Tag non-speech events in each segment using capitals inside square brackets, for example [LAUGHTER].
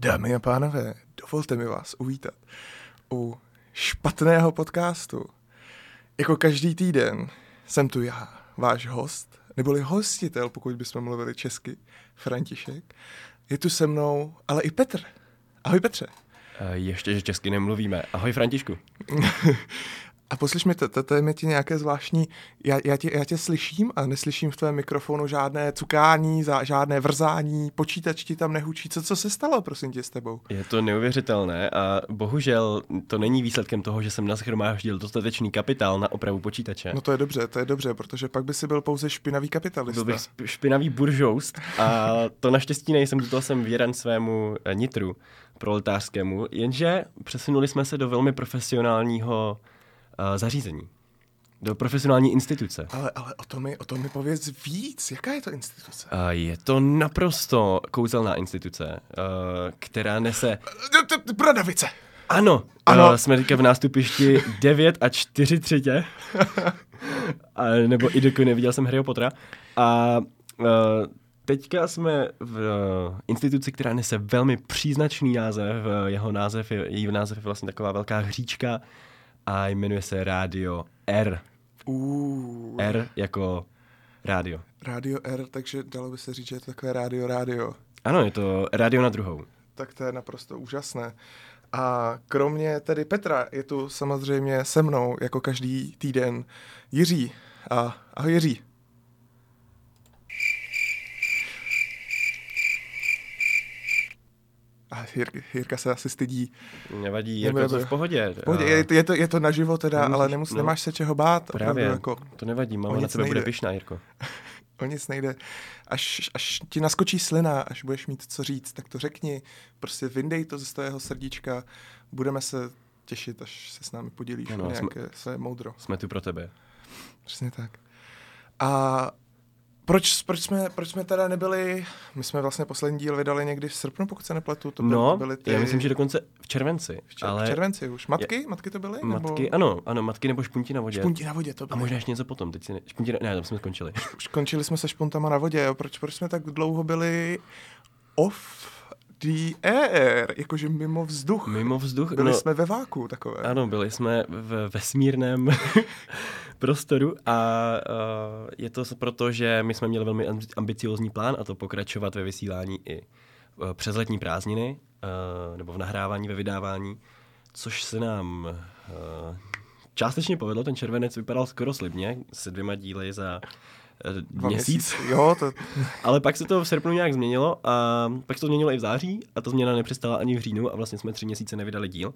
Dámy a pánové, dovolte mi vás uvítat u špatného podcastu. Jako každý týden jsem tu já, váš host, neboli hostitel, pokud bychom mluvili česky, František. Je tu se mnou, ale i Petr. Ahoj Petře. Uh, ještě, že česky nemluvíme. Ahoj Františku. [LAUGHS] A poslyš mi, to, je mi ti nějaké zvláštní, já, já, tě, já tě slyším a neslyším v tvém mikrofonu žádné cukání, za, žádné vrzání, počítač ti tam nehučí. Co, co se stalo, prosím tě, s tebou? Je to neuvěřitelné a bohužel to není výsledkem toho, že jsem nashromáždil dostatečný kapitál na opravu počítače. No to je dobře, to je dobře, protože pak by si byl pouze špinavý kapitalista. Byl bych špinavý buržoust a to naštěstí nejsem, to jsem věran svému eh, nitru proletářskému, jenže přesunuli jsme se do velmi profesionálního zařízení. Do profesionální instituce. Ale, ale o, tom mi, o tom mi pověz víc. Jaká je to instituce? Uh, je to naprosto kouzelná instituce, uh, která nese... Bradavice! Ano, ano. Uh, jsme teďka v nástupišti [LAUGHS] 9 a 4 třetě. a, nebo i dokud neviděl jsem Harryho Pottera. A uh, teďka jsme v uh, instituci, která nese velmi příznačný název. Uh, jeho název je, její název je vlastně taková velká hříčka a jmenuje se Radio R. Uh. R jako rádio. Radio R, takže dalo by se říct, že je to takové rádio, rádio. Ano, je to rádio na druhou. Tak to je naprosto úžasné. A kromě tedy Petra je tu samozřejmě se mnou, jako každý týden, Jiří. A, ahoj Jiří. A Jirka, Jirka se asi stydí. Nevadí, Jirka, to v pohodě. V pohodě. Je, je, to, je to naživo teda, Nemusíš, ale nemus, no, nemáš se čeho bát. Právě, jako, to nevadí, máma na tebe nejde. bude pišná, Jirko. [LAUGHS] o nic nejde. Až, až ti naskočí slina, až budeš mít co říct, tak to řekni. Prostě vyndej to ze svého srdíčka. Budeme se těšit, až se s námi podělíš ano, o nějaké jsme, své moudro. Jsme tu pro tebe. Přesně tak. A proč, proč, jsme, proč jsme teda nebyli, my jsme vlastně poslední díl vydali někdy v srpnu, pokud se nepletu. To no, byly ty... já myslím, že dokonce v červenci. V, čer, ale... v červenci už. Matky? Je... Matky to byly? Matky, nebo... ano, ano, matky nebo špunti na vodě. Špunti na vodě, to byly. A možná ještě něco potom, teď si ne... špunti na... ne, tam jsme skončili. Skončili jsme se špuntama na vodě, jo. Proč, proč jsme tak dlouho byli off the air, jakože mimo vzduch. Mimo vzduch? Byli no, jsme ve váku takové. Ano, byli jsme v vesmírném [LAUGHS] prostoru a uh, je to proto, že my jsme měli velmi ambiciozní plán a to pokračovat ve vysílání i uh, přes letní prázdniny uh, nebo v nahrávání, ve vydávání, což se nám uh, částečně povedlo. Ten červenec vypadal skoro slibně se dvěma díly za Dva měsíc. měsíc. Jo, to... [LAUGHS] Ale pak se to v srpnu nějak změnilo a pak se to změnilo i v září a ta změna nepřestala ani v říjnu a vlastně jsme tři měsíce nevydali díl.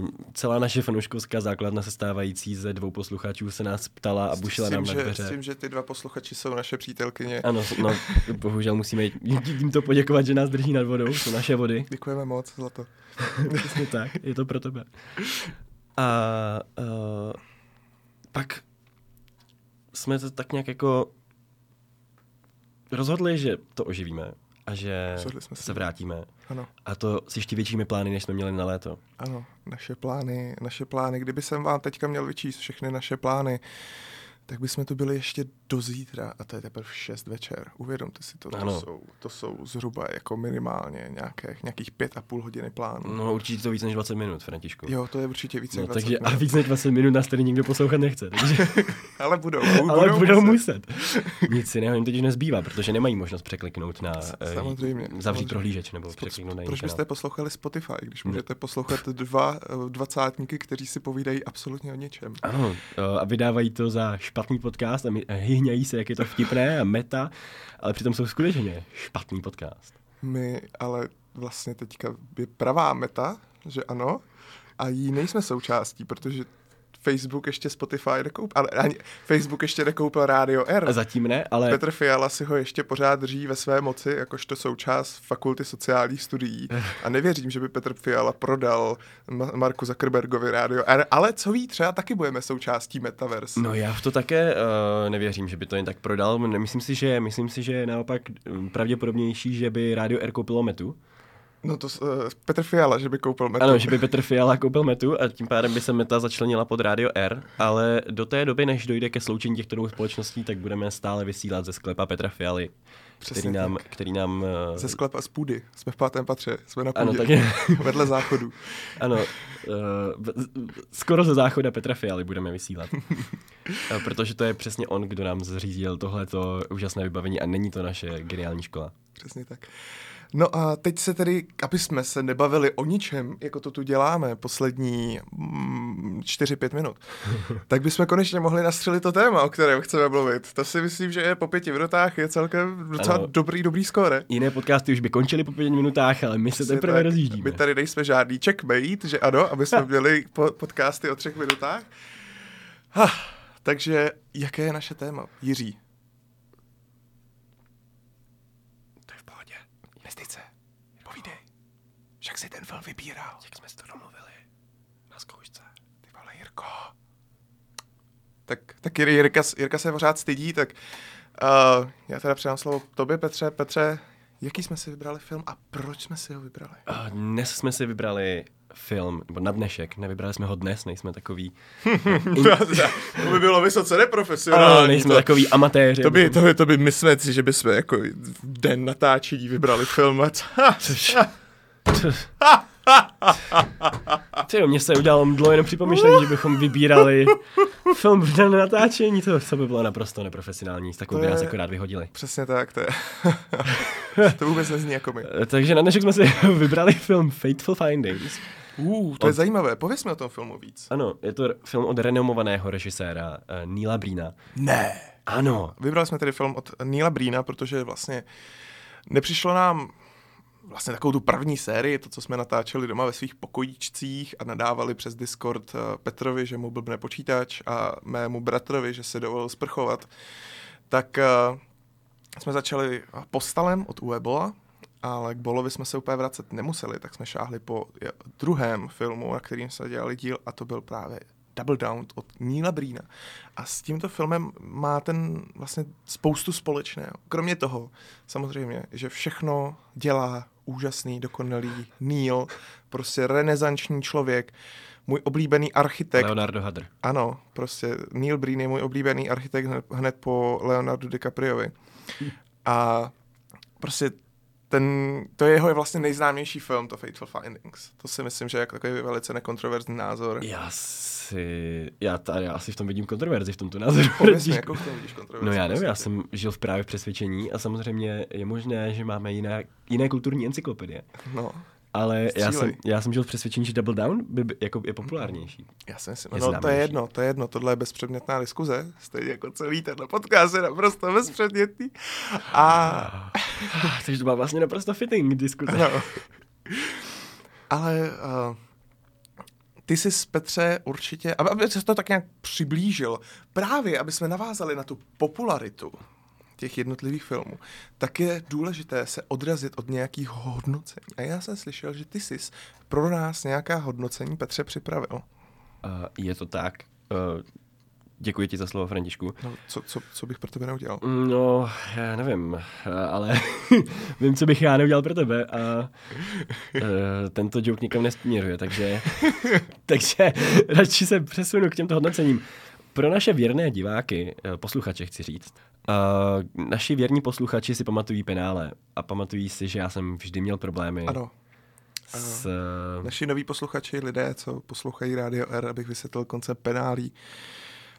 Uh, celá naše fanouškovská základna sestávající ze dvou posluchačů se nás ptala a bušila nám na dveře. S tím, že ty dva posluchači jsou naše přítelkyně. Ano, no, bohužel musíme jim to poděkovat, že nás drží nad vodou, jsou naše vody. Děkujeme moc za to. [LAUGHS] Přesně tak, je to pro tebe. A uh, pak jsme to tak nějak jako rozhodli, že to oživíme a že se vrátíme. Ano. A to s ještě většími plány, než jsme měli na léto. Ano, naše plány, naše plány. Kdyby jsem vám teďka měl vyčíst všechny naše plány, tak bychom tu byli ještě do zítra a to je teprve 6 večer. Uvědomte si to, to jsou, to jsou zhruba jako minimálně nějaké, nějakých pět a půl hodiny plánu. No určitě to víc než 20 minut, Františku. Jo, to je určitě víc než no, 20 takže, minut. A víc než 20 minut nás tady nikdo poslouchat nechce. Takže... [LAUGHS] Ale budou. budou Ale budou muset. muset. Nic jiného jim totiž nezbývá, protože nemají možnost překliknout na eh, samozřejmě, zavřít samozřejmě. prohlížeč nebo překliknout na Proč byste poslouchali Spotify, když můžete poslouchat dva eh, dvacátníky, kteří si povídají absolutně o ničem. Ano, a vydávají to za špatný podcast a hyhňají se, jak je to vtipné a meta, ale přitom jsou skutečně špatný podcast. My ale vlastně teďka je pravá meta, že ano, a jí nejsme součástí, protože Facebook ještě Spotify nekoupil, ale ani Facebook ještě nekoupil Rádio R. Zatím ne, ale... Petr Fiala si ho ještě pořád drží ve své moci, jakožto součást fakulty sociálních studií. A nevěřím, že by Petr Fiala prodal Marku Zuckerbergovi Rádio R, ale co ví, třeba taky budeme součástí Metaverse. No já v to také uh, nevěřím, že by to jen tak prodal. Myslím si, že, myslím si, že je naopak pravděpodobnější, že by Rádio R koupilo Metu. No to uh, Petr Fiala, že by koupil Metu. Ano, že by Petr Fiala koupil Metu a tím pádem by se Meta začlenila pod Radio R, ale do té doby, než dojde ke sloučení těchto dvou společností, tak budeme stále vysílat ze sklepa Petra Fialy Přesně který nám, tak. který nám uh, Ze sklepa z půdy. Jsme v pátém patře. Jsme na Ano, půdě. tak je. [LAUGHS] Vedle záchodu. [LAUGHS] Ano, uh, skoro ze záchoda Petra Fialy budeme vysílat. uh, [LAUGHS] protože to je přesně on, kdo nám zřídil tohleto úžasné vybavení a není to naše geniální škola. Přesně tak. No a teď se tedy, aby jsme se nebavili o ničem, jako to tu děláme poslední mm, 4-5 minut, [LAUGHS] tak bychom konečně mohli nastřelit to téma, o kterém chceme mluvit. To si myslím, že je po pěti minutách je celkem docela Ano. dobrý, dobrý skóre. Jiné podcasty už by končily po pěti minutách, ale my se Přesně teprve tak. rozjíždíme. My tady nejsme žádný checkmate, že ano, aby jsme [LAUGHS] měli po- podcasty o třech minutách. Ha, takže jaké je naše téma? Jiří. To je v pohodě. Investice. Povídej. Však si ten film vybíral. Jak jsme si to domluvili. Na zkoušce. Ty vole, Jirko. Tak, tak Jir- Jirka, Jirka se pořád stydí, tak uh, já teda předám slovo tobě, Petře. Petře, jaký jsme si vybrali film a proč jsme si ho vybrali? A Dnes jsme si vybrali film, nebo na dnešek, nevybrali jsme ho dnes, nejsme takový, [LAUGHS] to by bylo vysoce neprofesionální. ano, nejsme to, takový amatéři. to, by, to, by, to by mysleli si, že bychom jako den natáčení vybrali film a [LAUGHS] Ty jo, mně se udělalo mdlo jenom při pomyšlení, že bychom vybírali film v den natáčení, to, to by bylo naprosto neprofesionální, s takovou by nás akorát vyhodili. Přesně tak, to je. [LAUGHS] to vůbec nezní jako my. Eh, Takže na dnešek jsme si [LAUGHS] vybrali film Fateful Findings. Uh, to je zajímavé, pověz mi o tom filmu víc. Ano, je to film od renomovaného režiséra uh, Neila Brina. Ne. Ano, Vybrali jsme tedy film od Neila Brina, protože vlastně nepřišlo nám vlastně takovou tu první sérii, to, co jsme natáčeli doma ve svých pokojíčcích a nadávali přes Discord eh, Petrovi, že mu blbne počítač a mému bratrovi, že se dovolil sprchovat, tak uh, jsme začali postalem od Uebola, ale k Bolovi jsme se úplně vracet nemuseli, tak jsme šáhli po druhém filmu, na kterým jsme dělali díl a to byl právě Double Down od Neila Brina. A s tímto filmem má ten vlastně spoustu společného. Kromě toho, samozřejmě, že všechno dělá úžasný, dokonalý Neil, prostě renesanční člověk, můj oblíbený architekt. Leonardo Hadr. Ano, prostě Neil Breen je můj oblíbený architekt hned, hned po Leonardo DiCapriovi. A prostě ten, to je jeho vlastně nejznámější film, to Fateful Findings. To si myslím, že je jako takový velice nekontroverzní názor. Já si, já tady já asi v tom vidím kontroverzi v tomto názoru. Pověz mi, jakou v tom vidíš kontroverzi. No já nevím, já jsem žil v právě v přesvědčení a samozřejmě je možné, že máme jiné, jiné kulturní encyklopedie. No, Ale já jsem, já jsem žil v přesvědčení, že Double Down by, by jako je populárnější. já si myslím, Je no to je známější. jedno, to je jedno, tohle je bezpředmětná diskuze, stejně jako celý tenhle podcast je naprosto bezpředmětný. A [LAUGHS] Takže to byla vlastně naprosto fitting diskuze. No. Ale uh, ty jsi Petře určitě, aby, aby se to tak nějak přiblížil, právě aby jsme navázali na tu popularitu těch jednotlivých filmů, tak je důležité se odrazit od nějakých hodnocení. A já jsem slyšel, že ty jsi pro nás nějaká hodnocení Petře připravil. Uh, je to tak. Uh, děkuji ti za slovo, Františku. No, co, co, co bych pro tebe neudělal? No, já nevím, uh, ale [LAUGHS] vím, co bych já neudělal pro tebe a uh, tento joke nikam nesměruje, takže, [LAUGHS] takže radši se přesunu k těmto hodnocením. Pro naše věrné diváky, posluchače chci říct, uh, naši věrní posluchači si pamatují penále a pamatují si, že já jsem vždy měl problémy Ano, s... Uh, Naši noví posluchači, lidé, co poslouchají Radio R, abych vysvětlil koncept penálí.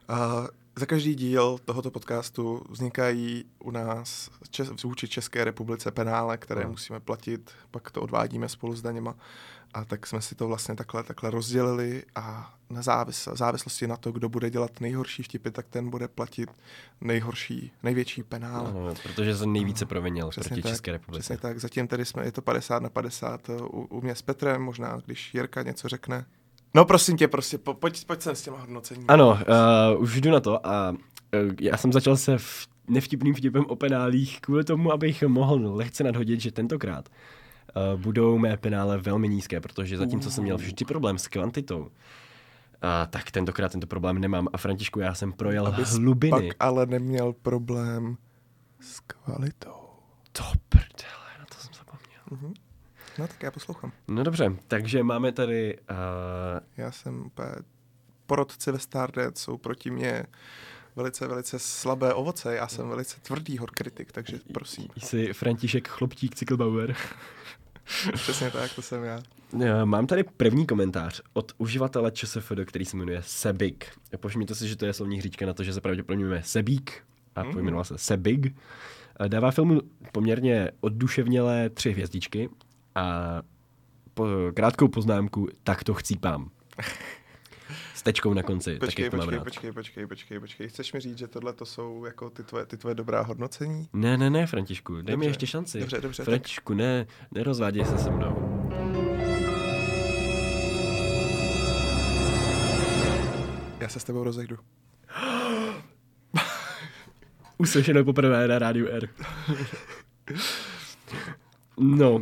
Uh, za každý díl tohoto podcastu vznikají u nás čes, vůči České republice penále, které Hmm. musíme platit, pak to odvádíme spolu s daněma. A tak jsme si to vlastně takhle, takhle rozdělili a na závis, závislosti na to, kdo bude dělat nejhorší vtipy, tak ten bude platit nejhorší, největší penále. no, protože jsem nejvíce provinil proti tak, České republice. Přesně tak. Zatím tedy jsme, je to 50 na 50 u, u mě s Petrem, možná když Jirka něco řekne. No prosím tě, prostě po, pojď, pojď sem s těma hodnoceními. Ano, uh, už jdu na to a uh, já jsem začal se v nevtipným vtipem o penálích kvůli tomu, abych mohl lehce nadhodit, že tentokrát uh, budou mé penále velmi nízké, protože zatímco jsem měl vždy problém s kvantitou, uh, tak tentokrát tento problém nemám. A Františku, já jsem projel Abys hlubiny. Pak ale neměl problém s kvalitou. To prdele, na to jsem zapomněl. Mhm. No tak já poslouchám. No dobře, takže máme tady... Uh, Já jsem úplně... Porodci ve Stardust jsou proti mě velice, velice slabé ovoce. Já jsem velice tvrdý horkritik, takže prosím. Jsi František Chloptík Cyklbauer. [LAUGHS] Přesně tak, to jsem já. Já Mám tady první komentář od uživatele ČSFD, který se jmenuje Sebik. Povšimněte si, že to je slovní hříčka na to, že se pravděpodobně jmenuje Sebík a Mhm. pojmenoval se Sebig. A Dává filmu poměrně odduševnělé tři hvězdičky a po, krátkou poznámku, tak to chcípám. [LAUGHS] S tečkou na konci, tak Počkej, mám počkej, počkej, počkej, počkej, počkej. Chceš mi říct, že tohle to jsou jako ty tvoje, ty tvoje dobrá hodnocení? Ne, ne, ne, Františku, dej mi Dobře, ještě šanci. dobře, dobře, tak- Františku, ne, nerozváděj se se mnou. Já se s tebou rozejdu. [GASPS] Uslyšeno poprvé na rádiu R. No,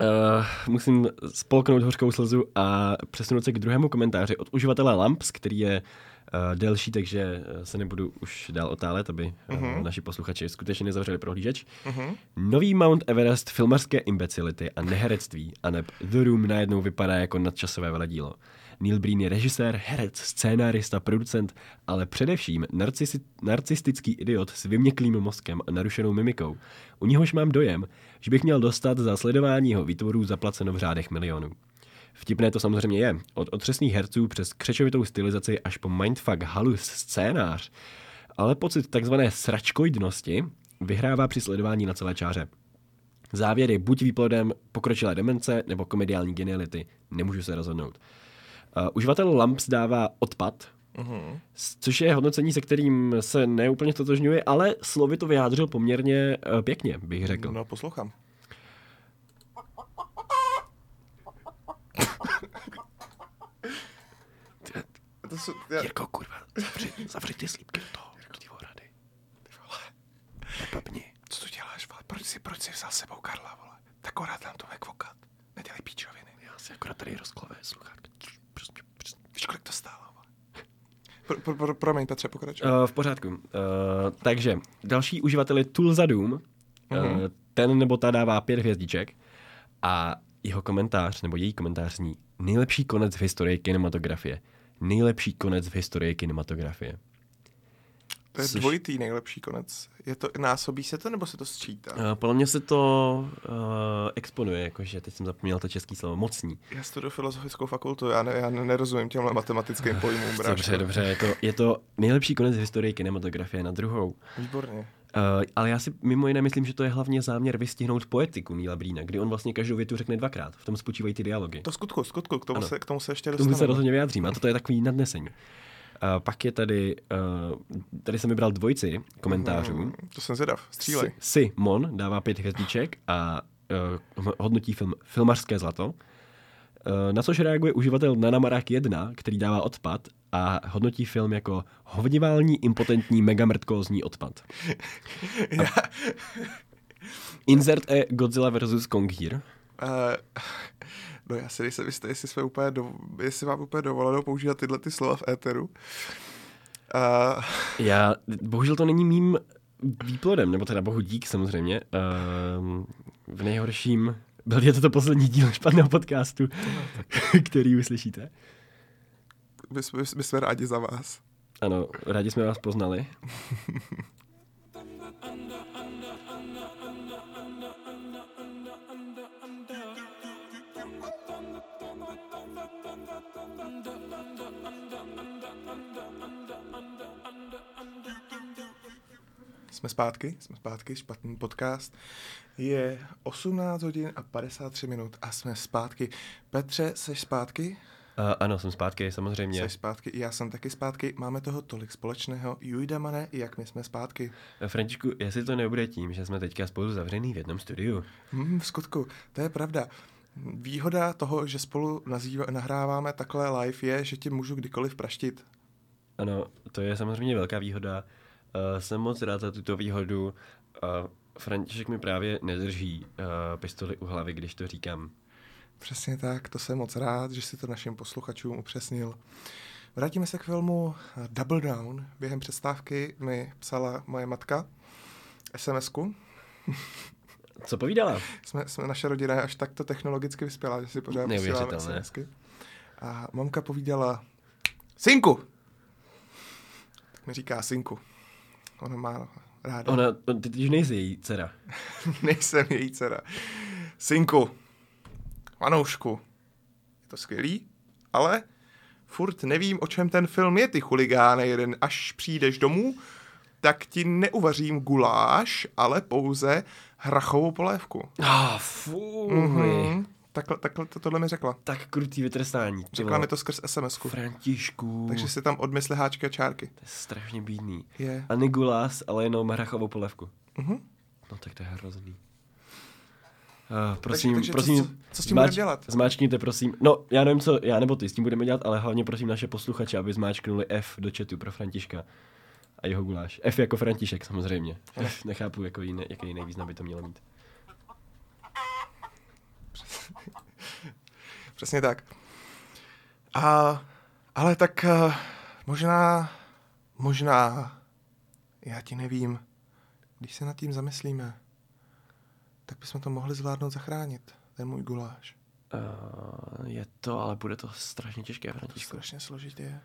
uh, musím spolknout hořkou slzu a přesunout se k druhému komentáři od uživatele Lamps, který je uh, delší, takže eh, se nebudu už dál otálet, aby uh, naši posluchači skutečně nezavřeli prohlížeč. Mhm. Nový Mount Everest filmarské imbecility a neherectví a neb The Room najednou vypadá jako nadčasové veledílo. Neil Breen je režisér, herec, scénárista, producent, ale především narcisi- narcistický idiot s vyměklým mozkem a narušenou mimikou. U něhož mám dojem, že bych měl dostat za sledování jeho výtvorů zaplaceno v řádech milionů. Vtipné to samozřejmě je. Od otřesných herců přes křečovitou stylizaci až po mindfuck halus scénář. Ale pocit takzvané sračkoidnosti vyhrává při sledování na celé čáře. Závěry buď výplodem pokročilé demence nebo komediální geniality. Nemůžu se rozhodnout. Uh, uživatel Lamps dává odpad, Mhm. s- což je hodnocení, se kterým se neúplně totožňuje, ale slovy to vyjádřil poměrně uh, pěkně, bych řekl. No, poslouchám. To jsou, já, Jirko, kurva, zavři, zavři ty slípky do toho, do té ohrady. Nepapni. co tu děláš, vole? Proč jsi, proč jsi vzal sebou Karla, vole? Tak akorát nám to vekvokat. Nedělej píčoviny. Já si akorát tady rozklové sluchátka. Víš, kolik to stálo? Pro, pro, pro, promiň, Petře, pokračuj. Uh, v pořádku. Uh, takže další uživatel je Tulzadum. Uh, Mhm. ten nebo ta dává pět hvězdiček a jeho komentář, nebo její komentář zní nejlepší konec v historii kinematografie. Nejlepší konec v historii kinematografie. To je což- dvojitý nejlepší konec. Je to, násobí se to, nebo se to sčítá? Uh, podle mě se to uh, exponuje, jakože teď jsem zapomněl to český slovo, mocní. Já studuju filozofickou fakultu, já, ne, já ne- nerozumím těmhle matematickým pojmům, [LAUGHS] bráško. Dobře, dobře, je to, je to nejlepší konec v historii kinematografie na druhou. Výborně. Uh, ale já si mimo jiné myslím, že to je hlavně záměr vystihnout poetiku Níla Brýna, kdy on vlastně každou větu řekne dvakrát. V tom spočívají ty dialogy. To skutku, skutku, k tomu, Ano. se, k tomu se ještě K tomu se dostaneme. rozhodně vyjádřím a toto je takový nadnesení. Uh, pak je tady, uh, tady jsem vybral dvojici komentářů. Hmm, to jsem zvědav. Střílej. Si, si Mon dává pět hvězdiček a uh, hodnotí film Filmařské zlato. Na což reaguje uživatel Nanamarák 1, který dává odpad a hodnotí film jako hovnivální, impotentní, megamrtkózní odpad. [LAUGHS] Já, Insert e Godzilla vs. Kong here. uh, no já si nejsem jistý, jestli, jsme úplně do, jestli mám úplně dovoleno používat tyhle ty slova v éteru. Uh, Já, bohužel to není mým výplodem, nebo teda bohu dík samozřejmě. Um, v nejhorším, byl je to to poslední díl špatného podcastu, který uslyšíte. my, jsme, my jsme rádi za vás. Ano, rádi jsme vás poznali. [LAUGHS] Jsme zpátky, jsme zpátky, špatný podcast. Je 18 hodin a 53 minut a jsme zpátky. Petře, seš zpátky? Uh, ano, jsem zpátky, samozřejmě. Seš zpátky, já jsem taky zpátky. Máme toho tolik společného. Jujdamane, jak my jsme zpátky. Eh, Františku, jestli to nebude tím, že jsme teďka spolu zavřený v jednom studiu. Hmm, v skutku, to je pravda. Výhoda toho, že spolu nazýva, nahráváme takhle live, je, že ti můžu kdykoliv praštit. Ano, to je samozřejmě velká výhoda. Uh, jsem moc rád za tuto výhodu. Uh, František mi právě nedrží uh, pistoli u hlavy, když to říkám. Přesně tak, to jsem moc rád, že si to našim posluchačům upřesnil. Vrátíme se k filmu Double Down. Během přestávky mi psala moje matka SMS-ku. [LAUGHS] Co povídala? Jsme, jsme naše rodina je až takto technologicky vyspělá, že si pořád posíláme. SMSky. A mamka povídala, synku, mi říká synku. Ona má ráda. Ona, ty ty nejsi její dcera. [LAUGHS] Nejsem její dcera. Synku, Manoušku, je to skvělý, ale furt nevím, o čem ten film je, ty chuligáne jeden. Až přijdeš domů, tak ti neuvařím guláš, ale pouze hrachovou polévku. Ah, fuj. Mhm. Takhle, takhle to, tohle mi řekla. Tak krutý vytrestání. Řekla mi to skrz SMS-ku. Františku. Takže si tam odmysli háčky a čárky. To je strašně bídný. Je. A Nigulás, ale jenom hrachovou polevku. Mhm. No tak to je hrozný. Uh, prosím, takže co- prosím, co- co s tím budeme dělat? Zmáčkněte prosím, no já nevím co, já nebo ty s tím budeme dělat, ale hlavně prosím naše posluchače, aby zmáčknuli F do chatu pro Františka a jeho guláš. F jako František samozřejmě. F nechápu, jako jiný, jaký jiný význam by to mělo mít. Přesně tak. A, ale tak uh, možná, možná, já ti nevím, když se nad tím zamyslíme, tak bychom to mohli zvládnout zachránit, ten můj guláš. Uh, je to, ale bude to strašně těžké, To Františku. strašně složitě.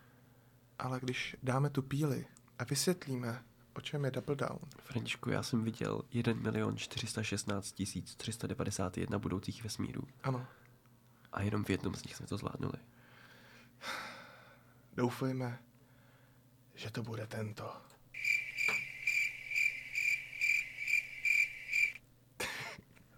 Ale když dáme tu píli a vysvětlíme, o čem je Double Down, Františku, já jsem viděl 1 milion 416 tisíc 391 budoucích vesmírů ano, a jenom v jednom z nich jsme to zvládnuli. doufejme, že to bude tento.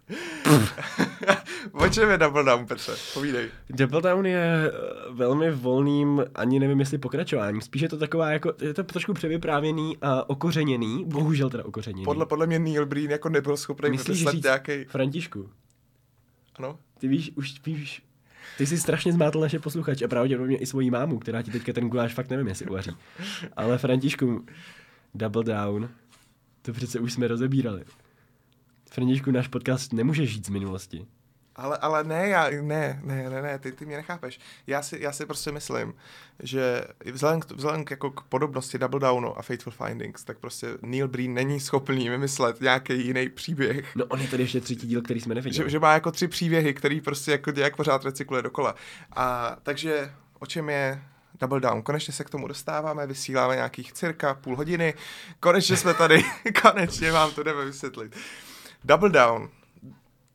[LAUGHS] o čem je Double Down, Petře? Povídej. Double Down je eh, velmi volným, ani nevím jestli pokračováním, spíš je to taková jako, je to trošku převyprávěný a okořeněný, bohužel teda okořeněný. Podle, podle mě Neil Breen jako nebyl schopný Myslíš vymyslet říct nějaký... Františku, Ano? ty víš, už víš, ty jsi strašně zmátl naše posluchače a pravděpodobně i svoji mámu, která ti teďka ten guláš fakt nevím, jestli uvaří. [LAUGHS] Ale Františku, Double Down, to přece už jsme rozebírali. Františku, náš podcast nemůže žít z minulosti. Ale, ale ne, já, ne, ne, ne, ne, ty, ty mě nechápeš. Já si, já si prostě myslím, že vzhledem k, vzhledem k, jako k podobnosti Double Downu a Fateful Findings, tak prostě Neil Breen není schopný vymyslet nějaký jiný příběh. No on je tady ještě třetí díl, který jsme neviděli. Že, že má jako tři příběhy, který prostě jako nějak pořád recykluje dokola. A takže o čem je Double Down. Konečně se k tomu dostáváme, vysíláme nějakých cirka půl hodiny. Konečně jsme tady, [LAUGHS] konečně vám to jdeme vysvětlit. Double Down,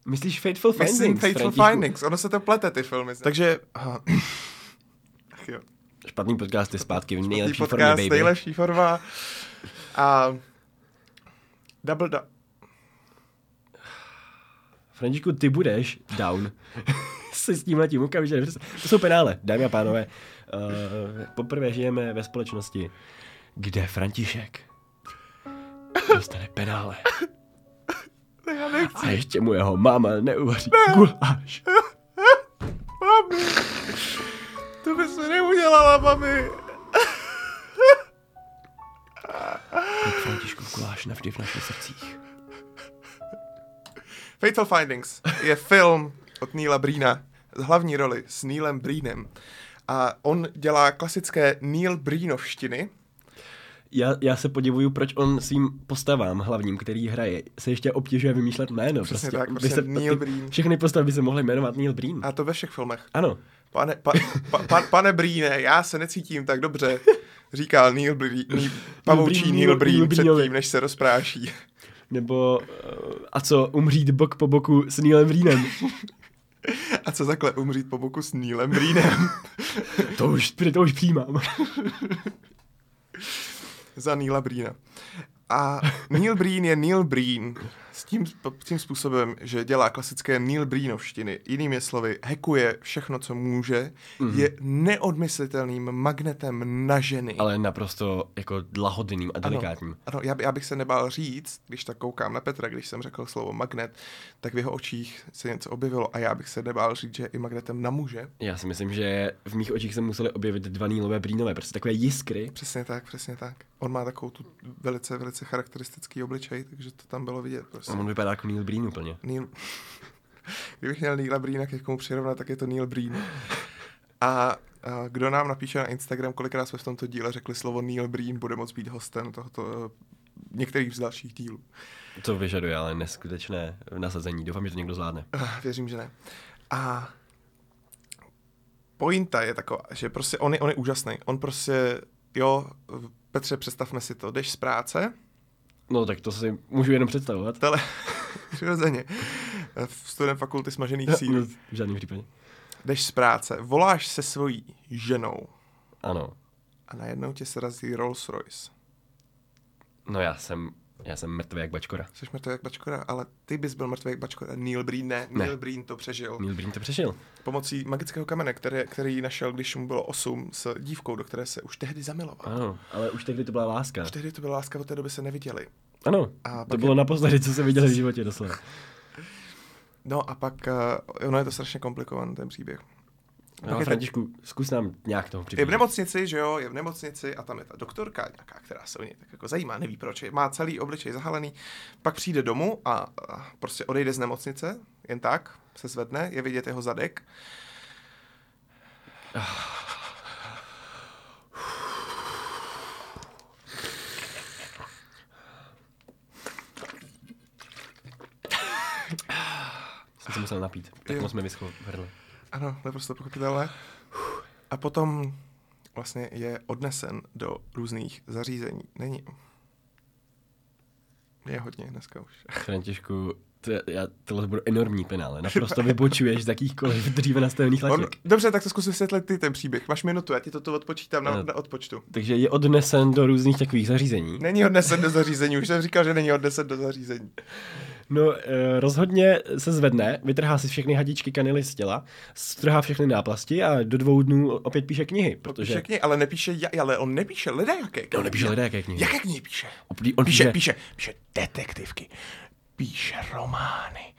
Myslíš Fateful Findings? Myslím Fateful? Findings, ono se to plete ty filmy. Takže, aha. ach jo, Špatný podcast je zpátky v nejlepší formě, podcast, baby. nejlepší forma. A Double Down. Františku, ty budeš down. [LAUGHS] Se s tímhle tím okamžitě. To jsou penále, dámy a pánové. Uh, poprvé žijeme ve společnosti, kde František dostane penále. Já nechci. A ještě mu jeho máma neuvaří guláš. Mami, to bys mi neudělala, mami. Tak Františku, guláš navždy v našich srdcích. Fatal Findings je film od Neila Breena, z hlavní roli s Neilem Breenem. A on dělá klasické Neil Breenovštiny, Já, já se podivuju, proč on svým postavám hlavním, který hraje, se ještě obtěžuje vymýšlet jméno. Přesně prostě, tak, by prostě se, Neil ty- Breen. Všechny postavy by se mohly jmenovat Neil Breen. a to ve všech filmech. Ano. Pane, pa, pa, pa, pane Bríne, já se necítím tak dobře, říkal Neil Breen, Neil, pavoučí Neil Breen předtím, než se rozpráší. Nebo, uh, a co, umřít bok po boku s Neilem Breenem. [LAUGHS] A co takhle umřít po boku s Neilem Breenem to už, to už přijímám. [LAUGHS] za Neila Breena. A Neil Breen je Neil Breen s tím, tím způsobem, že dělá klasické Neil Breenovštiny. Jinými slovy, hekuje všechno, co může, mm-hmm. je neodmyslitelným magnetem na ženy. Ale naprosto jako lahodným a delikátním. Ano, já, by- já bych se nebál říct, když tak koukám na Petra, když jsem řekl slovo magnet, tak v jeho očích se něco objevilo a já bych se nebál říct, že je i magnetem na muže. Já si myslím, že v mých očích se museli objevit dva Neilové Breenové, prostě takové jiskry. Přesně tak, přesně tak. On má takovou tu velice, velice charakteristický obličej, takže to tam bylo vidět. Prostě. A on vypadá jako Neil Breen úplně. Neil... [LAUGHS] Kdybych měl Neila Breena k někomu přirovnat, tak je to Neil Breen. A, a kdo nám napíše na Instagram, kolikrát jsme v tomto díle řekli slovo Neil Breen, bude moct být hostem tohoto eh, některých z dalších dílů. To vyžaduje ale neskutečné nasazení. Doufám, že to někdo zvládne. Ah, Věřím, že ne. A pointa je taková, že prostě on je, on je úžasný. On prostě, jo, Petře, představme si to. Jdeš z práce, No tak to si můžu jenom představovat. tele, [LAUGHS] přirozeně, v student fakulty smažených sír. No, v žádném případě. Jdeš z práce, voláš se svojí ženou Ano. a najednou tě srazí Rolls Royce. No já jsem, já jsem mrtvý jak bačkora. Jsi mrtvý jak bačkora, ale ty bys byl mrtvý jak bačkora. Neil Breen ne. Ne. Neil Breen to přežil. Neil Breen to přešel. Pomocí magického kamene, který, který našel, když mu bylo 8, s dívkou, do které se už tehdy zamiloval. Ano, ale už tehdy to byla láska. Už tehdy to byla láska, od té doby se neviděli. Ano, A to bylo je- naposledy, co se viděli v životě doslova. [LAUGHS] No a pak, uh, ono je to strašně komplikovaný ten příběh. No, Františku, zkus nám nějak toho Je v přiblížit. nemocnici, že jo, je v nemocnici a tam je ta doktorka nějaká, která se o něj tak jako zajímá, neví proč, je- má celý obličej zahalený, pak přijde domů a, a prostě odejde z nemocnice, jen tak, se zvedne, je vidět jeho zadek. Jsem se musel napít, tak Jo. moc jsme vyschlo hrdle. Ano, naprosto pochopitelné. A potom vlastně je odnesen do různých zařízení. Není. Je hodně dneska už. Františku, to, je- já, tohle bude enormní penále. Naprosto vybočuješ z jakýchkoliv dříve nastavených On, laťek. dobře, tak to zkus vysvětlit ty ten příběh. Máš minutu, já ti toto odpočítám na, na odpočtu. Takže je odnesen do různých takových zařízení. Není odnesen do zařízení, už jsem říkal, že není odnesen do zařízení. No, eh, rozhodně se zvedne, vytrhá si všechny hadičky kanily z těla, strhá všechny náplasti a do dvou dnů opět píše knihy, protože... Píše knihy, ale nepíše, ja- ale on nepíše lidé jaké knihy. No, nepíše lidé jaké knihy. Jaké knihy píše? On Píše, píše, píše, píše detektivky, píše romány,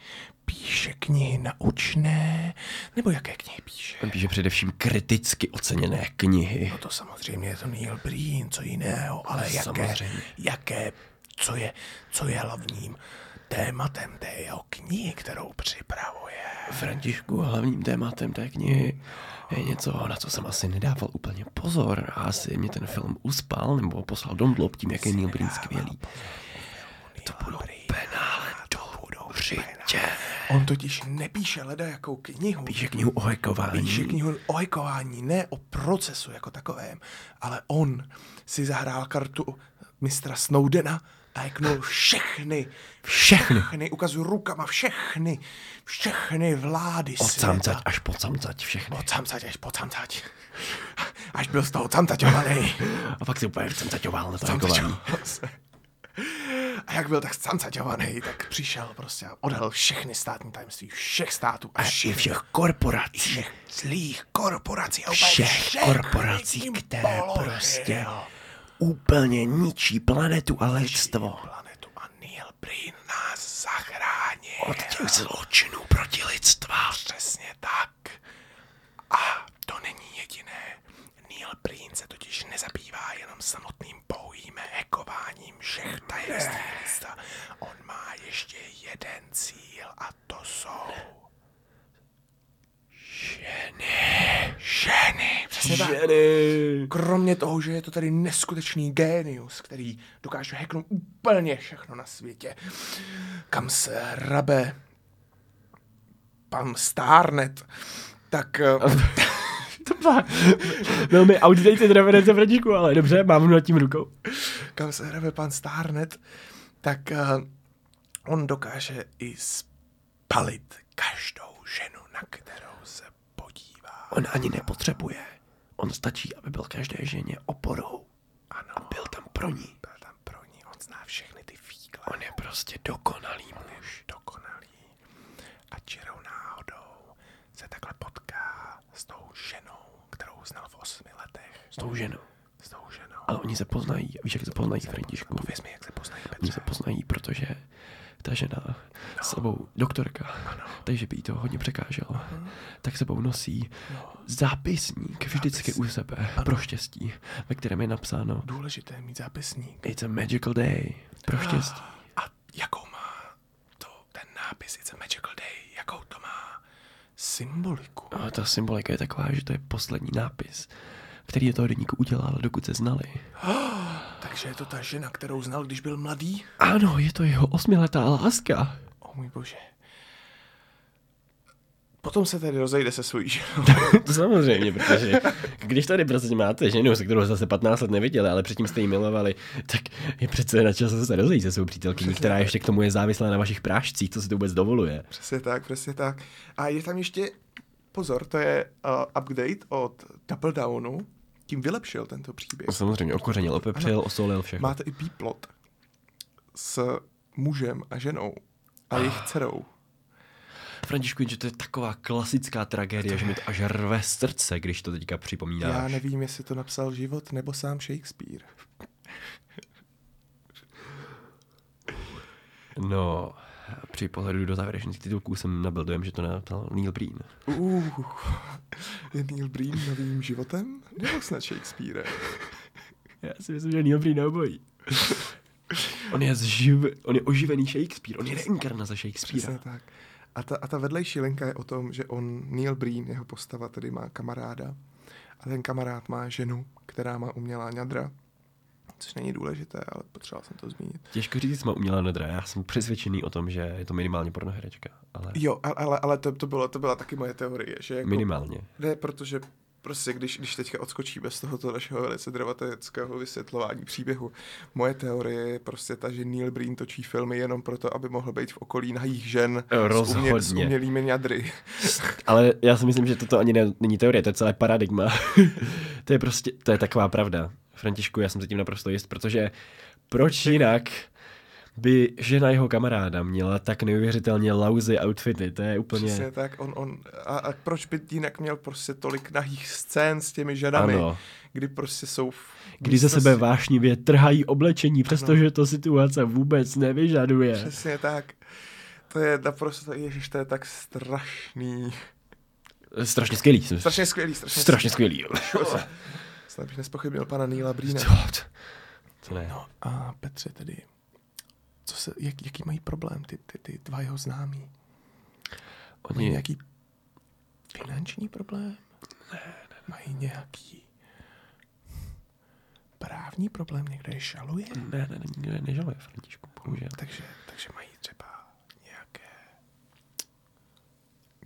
píše knihy naučné, nebo jaké knihy píše? on píše především kriticky oceněné knihy. No to samozřejmě je to Neil Breen, co jiného, ale jaké, Samozřejmě. jaké, co je, co je hlavním tématem té jeho knihy, kterou připravuje. Františku, hlavním tématem té knihy je něco, na co jsem asi nedával úplně pozor a asi mě ten film uspal nebo poslal do mdlob tím, jak je Neil Breen skvělý. To budou Penále do hřitě. On totiž nepíše leda jakou knihu. Píše knihu o hajkování. Píše knihu o hajkování, ne o procesu jako takovém, ale on si zahrál kartu mistra Snowdena a hacknul všechny, Všechny. všechny, ukazuju rukama všechny, všechny vlády Od samcať až po samcať všechny. Od samcať až po samcať. Až byl z toho samcaťovaný. A pak si úplně samcaťoval na to. A jak byl tak samcaťovaný, tak přišel prostě a odhalil všechny státní tajemství všech států a I všech, všech korporací. všech zlých korporací. a Všech všechny korporací, které prostě úplně ničí planetu a lidstvo. planetu a Neil Breen nás zachránil. Od těch zločinů proti lidstva. Přesně tak. A to není jediné. Neil Breen se totiž nezabývá jenom samotným pouhým hackováním všech tajemství lidstva. On má ještě jeden cíl a to jsou... Ženy. Tak. Ženy. Kromě toho, že je to tady neskutečný génius, který dokáže hacknout úplně všechno na světě, kam se hrabe pan Starnet, tak eh, [LAUGHS] To byla velmi outdated reference Františku, ale dobře, mám nad tím rukou. kam se hrabe pan Starnet, tak uh, on dokáže i spalit každou ženu, na kterou se podívá. On ani nepotřebuje. On stačí, aby byl každé ženě oporou. Ano, A byl tam pro ní. byl tam pro ní, on zná všechny ty fígle. On je prostě dokonalý muž. dokonalý. A čirou náhodou se takhle potká s tou ženou, kterou znal v osmi letech. S tou ženou. S tou ženou. Ale oni se poznají. Víš, jak se poznají, Františku? Pověz mi, jak se poznají Oni Petře. se poznají, protože ta žena s sebou doktorka, takže by jí to hodně překáželo, tak sebou nosí zápisník vždycky u sebe pro štěstí, ve kterém je napsáno Důležité mít zápisník. It's a magical day pro štěstí. A jakou má to, ten nápis It's a Magical Day, jakou to má symboliku? A ta symbolika je taková, že to je poslední nápis, který je toho deníku udělal, dokud se znali. [GASPS] Takže je to ta žena, kterou znal, když byl mladý? Ano, je to jeho osmiletá láska. O můj bože. Potom se tedy rozejde se svojí ženou. [LAUGHS] to samozřejmě, protože když tady prostě máte ženu, se kterou zase 15 let neviděli, ale předtím jste ji milovali, tak je přece na čas se rozejít se svou přítelkyní, která ještě k tomu je závislá na vašich prášcích, co si to vůbec dovoluje. Přesně tak, přesně tak. A je tam ještě, pozor, to je uh, update od Double Downu, tím vylepšil tento příběh. Samozřejmě, okořenil, opepřil, osolil všechno. Máte i bíplot s mužem a ženou a jejich dcerou. Františku, že to je taková klasická tragédie, že mi to až rve srdce, když to teďka připomínáš. Já nevím, jestli to napsal život nebo sám Shakespeare. No, při pohledu do závěrečných titulků jsem nabil dojem, že to napsal Neil Breen. Uh, je Neil Breen novým životem? Nebo snad Shakespeare? Já si myslím, že Neil Breen obojí. on, je zživ, on je oživený Shakespeare, on je reinkarnace Shakespeare. Přesně tak. A ta, a ta vedlejší linka je o tom, že on, Neil Breen, jeho postava, tedy má kamaráda. A ten kamarád má ženu, která má umělá ňadra. Což není důležité, ale potřeboval jsem to zmínit. Těžko říct, má umělá ňadra. Já jsem přesvědčený o tom, že je to minimálně pornoherečka. Ale... Jo, ale, ale to, to, bylo, to byla taky moje teorie. Že jako, minimálně. Ne, protože prostě když, když teďka odskočíme z tohoto našeho velice dramatického vysvětlování příběhu, moje teorie je prostě ta, že Neil Breen točí filmy jenom proto, aby mohl být v okolí nahých žen Rozhodně. s, umě, s umělými ňadry. [LAUGHS] Ale já si myslím, že toto ani ne, není teorie, to je celé paradigma. [LAUGHS] to je prostě, to je taková pravda. Františku, já jsem se tím naprosto jist, protože proč jinak by žena jeho kamaráda měla tak neuvěřitelně lauzy outfity, to je úplně... Přesně tak, on, on, a, a proč by jinak měl prostě tolik nahých scén s těmi ženami, ano. kdy prostě jsou... V kdy ze sebe vášnivě trhají oblečení, přestože to situace vůbec nevyžaduje. Přesně tak. To je naprosto, ježiš, to je tak strašný. Strašně skvělý. Strašně skvělý, strašně, strašně skvělý. Snad bych nespochybnil pana Níla Brýna. To, to, ne. No a Petře tedy, co se, jak, jaký mají problém ty, ty, ty dva jeho známí? Oni... Mají nějaký finanční problém? Ne, ne. Mají nějaký právní problém? Někdo je žaluje? Ne, ne, nikdo je nežaluje, Františku, bohužel. Takže, takže mají třeba nějaké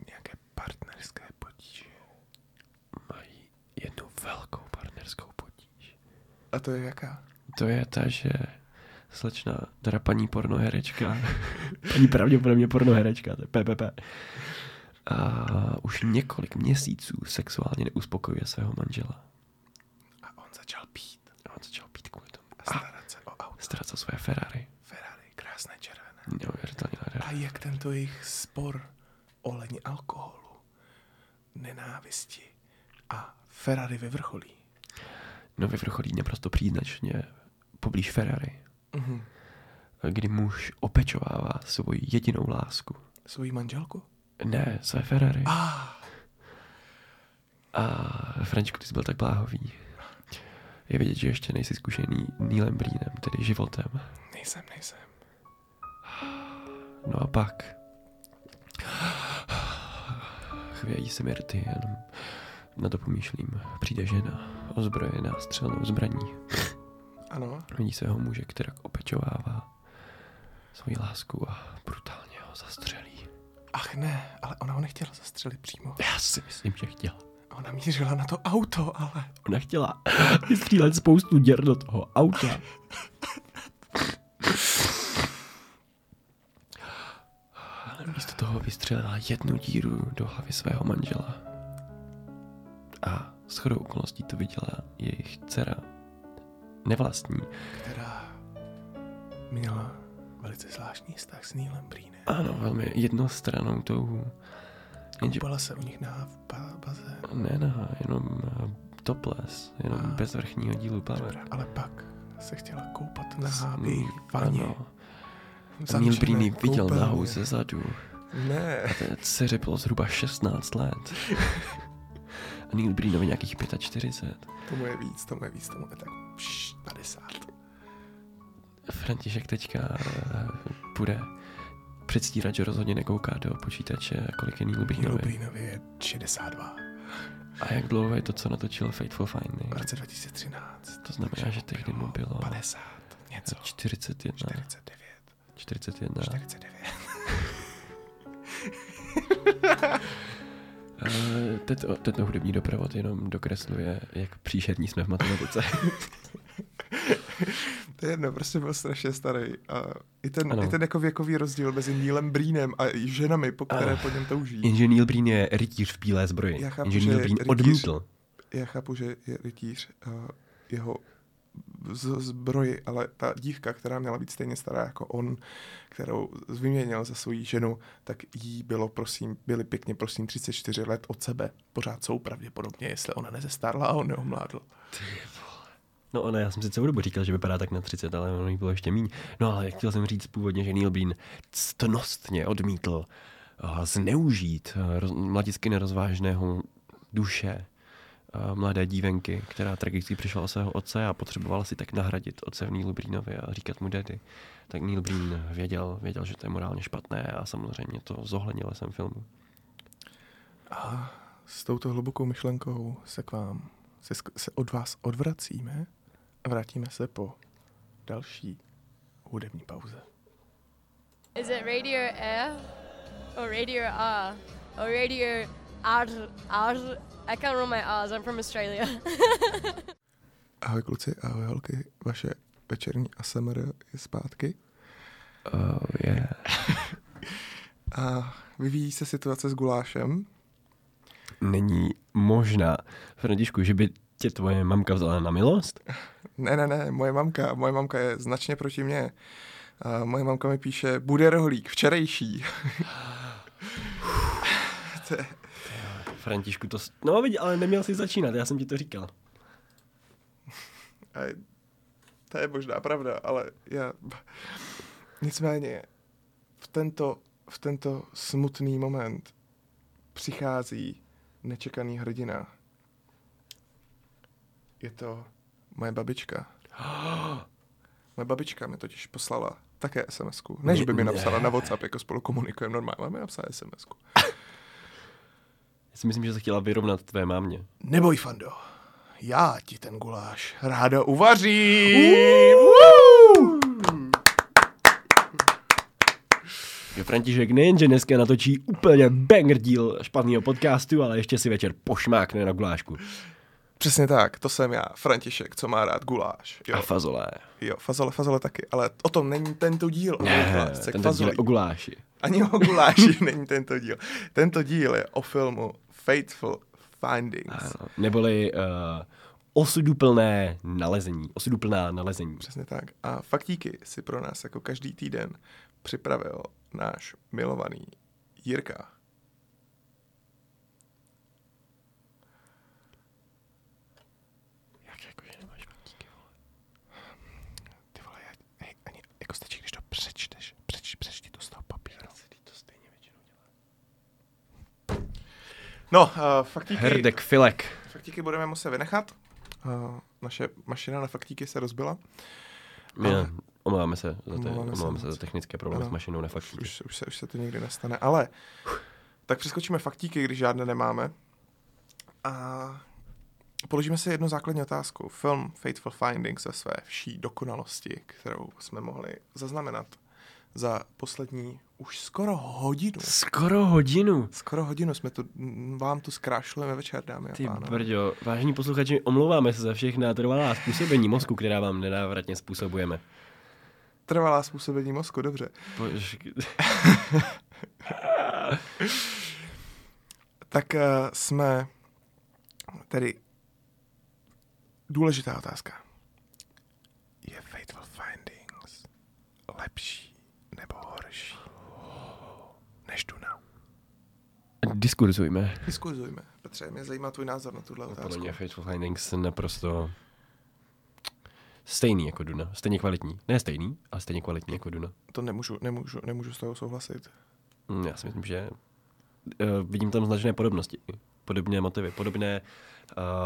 nějaké partnerské potíže. Mají jednu velkou. A to je jaká? To je ta, že slečna, teda paní pornoherečka, [LAUGHS] paní pravděpodobně pornoherečka, to je PPP, a už několik měsíců sexuálně neuspokojuje svého manžela. A on začal pít. A on začal pít kvůli tomu. A starat se o auto. Starat se o své Ferrari. Ferrari, krásné červené. Neuvěřitelně A jak tento jejich spor olení alkoholu, nenávisti a Ferrari vyvrcholí? No vyvrcholí naprosto příznačně poblíž Ferrari. Mm-hmm. Kdy muž opečovává svoji jedinou lásku. Svoji manželku? Ne, své Ferrari. Ah. A Frančku, ty jsi byl tak bláhový. Je vidět, že ještě nejsi zkušený Neilem Breenem, tedy životem. Nejsem, nejsem. No a pak chvějí se mi rty, jenom na to pomýšlím. Přijde žena, ozbrojená střelnou zbraní. Ano. Vidí svého muže, který opečovává svoji lásku a brutálně ho zastřelí. Ach ne, ale ona ho nechtěla zastřelit přímo. Já si myslím, že chtěla. Ona mířila na to auto, ale... Ona chtěla [LAUGHS] vystřílet spoustu děr do toho auta. Ale místo toho vystřelila jednu díru do hlavy svého manžela. A s chodou okolností to viděla jejich dcera, nevlastní. Která měla velice zvláštní vztah s Neilem Breenem. Ano, velmi jednostranou touhu. Jenže... Koupala se u nich na ba- bazén. Ne, ne, jenom uh, topless, jenom A. bez vrchního dílu plavek. Dobrá, ale pak se chtěla koupat na háby, vaně. Ano. Zamčené Neil ji viděl nahou ze zadu. Ne. A té dceři bylo zhruba 16 let. [LAUGHS] A Neil Breenovi nějakých 45. Tomu je víc, tomu je víc, tomu je tak pš, 50. František teďka eh, bude předstírat, že rozhodně nekouká do počítače, kolik je Neil Neil Breenovi. Breenovi je 62. A jak dlouho je to, co natočil Fateful Finding? V roce 2013. To znamená, že tehdy mu bylo 50. Něco. 41. 49. 41. 49. tento, tento hudební doprovod jenom dokresluje, jak příšerní jsme v matematice. [LAUGHS] to je jedno, prostě byl strašně starý. A i ten, i ten jako věkový rozdíl mezi Neilem Breenem a ženami, po které uh, po něm touží. Jenže Neil Breen je rytíř v bílé zbroji. Já chápu, Jenže Neil Breen rytíř, odmítl. Já chápu, že je rytíř uh, jeho zbroji, ale ta dívka, která měla být stejně stará jako on, kterou vyměnil za svoji ženu, tak jí bylo, prosím, byly pěkně, prosím, 34 let od sebe. Pořád jsou pravděpodobně, jestli ona nezestarla a on neomládl. No ona, já jsem si celou dobu říkal, že vypadá tak na 30, ale ono jí bylo ještě méně. No ale chtěl jsem říct původně, že Neil Bean ctnostně odmítl uh, zneužít roz, mladicky nerozvážného duše mladé dívenky, která tragicky přišla o svého otce a potřebovala si tak nahradit otce v Neil Breenovi a říkat mu daddy. Tak Neil Breen věděl, věděl, že to je morálně špatné a samozřejmě to zohlednil jsem filmu. A s touto hlubokou myšlenkou se k vám, se, se od vás odvracíme a vrátíme se po další hudební pauze. Is it Radio Air or Radio R or Radio R R? I can't remember my R's. I'm from Australia. [LAUGHS] ahoj kluci, ahoj holky. Vaše večerní ASMR je zpátky. Oh, yeah. [LAUGHS] a vyvíjí se situace s gulášem. Není možná, Františku, že by tě tvoje mamka vzala na milost? Ne, ne, ne, moje mamka, moje mamka je značně proti mně. A moje mamka mi píše, bude rohlík, včerejší. [LAUGHS] to je... Františku, to... No vidí, ale neměl jsi začínat, já jsem ti to říkal. A to je možná pravda, ale já... Nicméně, v tento, v tento smutný moment přichází nečekaný hrdina. Je to moje babička. [GASPS] Moje babička mi totiž poslala také SMS-ku. Ne, že by mi napsala na WhatsApp, jako spolu komunikujeme normálně, ale mi napsala SMS-ku. [COUGHS] Já si myslím, že se chtěla vyrovnat tvé mámě. Neboj, Fando. Já ti ten guláš ráda uvařím. Jo, František nejenže dneska natočí úplně banger díl špatného podcastu, ale ještě si večer pošmákne na gulášku. Přesně tak, to jsem já, František, co má rád guláš. Jo. A fazole. Jo, fazole, fazole taky, ale o tom není tento díl. Ne, tento díl je o guláši. Ani o guláši [LAUGHS] není tento díl. Tento díl je o filmu Faithful Findings. Ano, neboli uh, osuduplné nalezení, osuduplná nalezení. Přesně tak. A faktíky si pro nás jako každý týden připravil náš milovaný Jirka. Jak jako, že nemáš faktíky, vole? Ty vole, já, hej, ani, jako stačí, když to přečteš. Přeč, přečti to z toho papíru. To stejně většinou dělá. No, uh, faktíky... Herdek Filek. Faktíky budeme muset vynechat. Uh, naše mašina na faktíky se rozbila. Yeah. Omlouváme se za, te, omlouváme se za technické problémy s mašinou na faktíky. Už, už, se, už se to nikdy nestane, ale tak přeskočíme faktíky, když žádné nemáme. A položíme si jednu základní otázku. Film Fateful Findings ve své vší dokonalosti, kterou jsme mohli zaznamenat za poslední už skoro hodinu. Skoro hodinu? Skoro hodinu jsme tu, vám tu zkrášlujeme večer, dámy a Ty pánové. brďo, vážení posluchači, omlouváme se za všechna trvalá způsobení mozku, která vám nenávratně způsobujeme. Trvalá způsobení mozku, dobře. Bož... [LAUGHS] tak uh, jsme tedy důležitá otázka. Je Fateful Findings lepší nebo horší než Duna? Diskurzujme. Diskurzujme. Petře, mě zajímá tvůj názor na tuhle otázku. Podle mě Fateful Findings naprosto stejný jako Duna. Stejně kvalitní. Ne stejný, ale stejně kvalitní jako Duna. To nemůžu, nemůžu, nemůžu s toho souhlasit. Hmm, já si myslím, že uh, vidím tam značné podobnosti. Podobné motivy, podobné...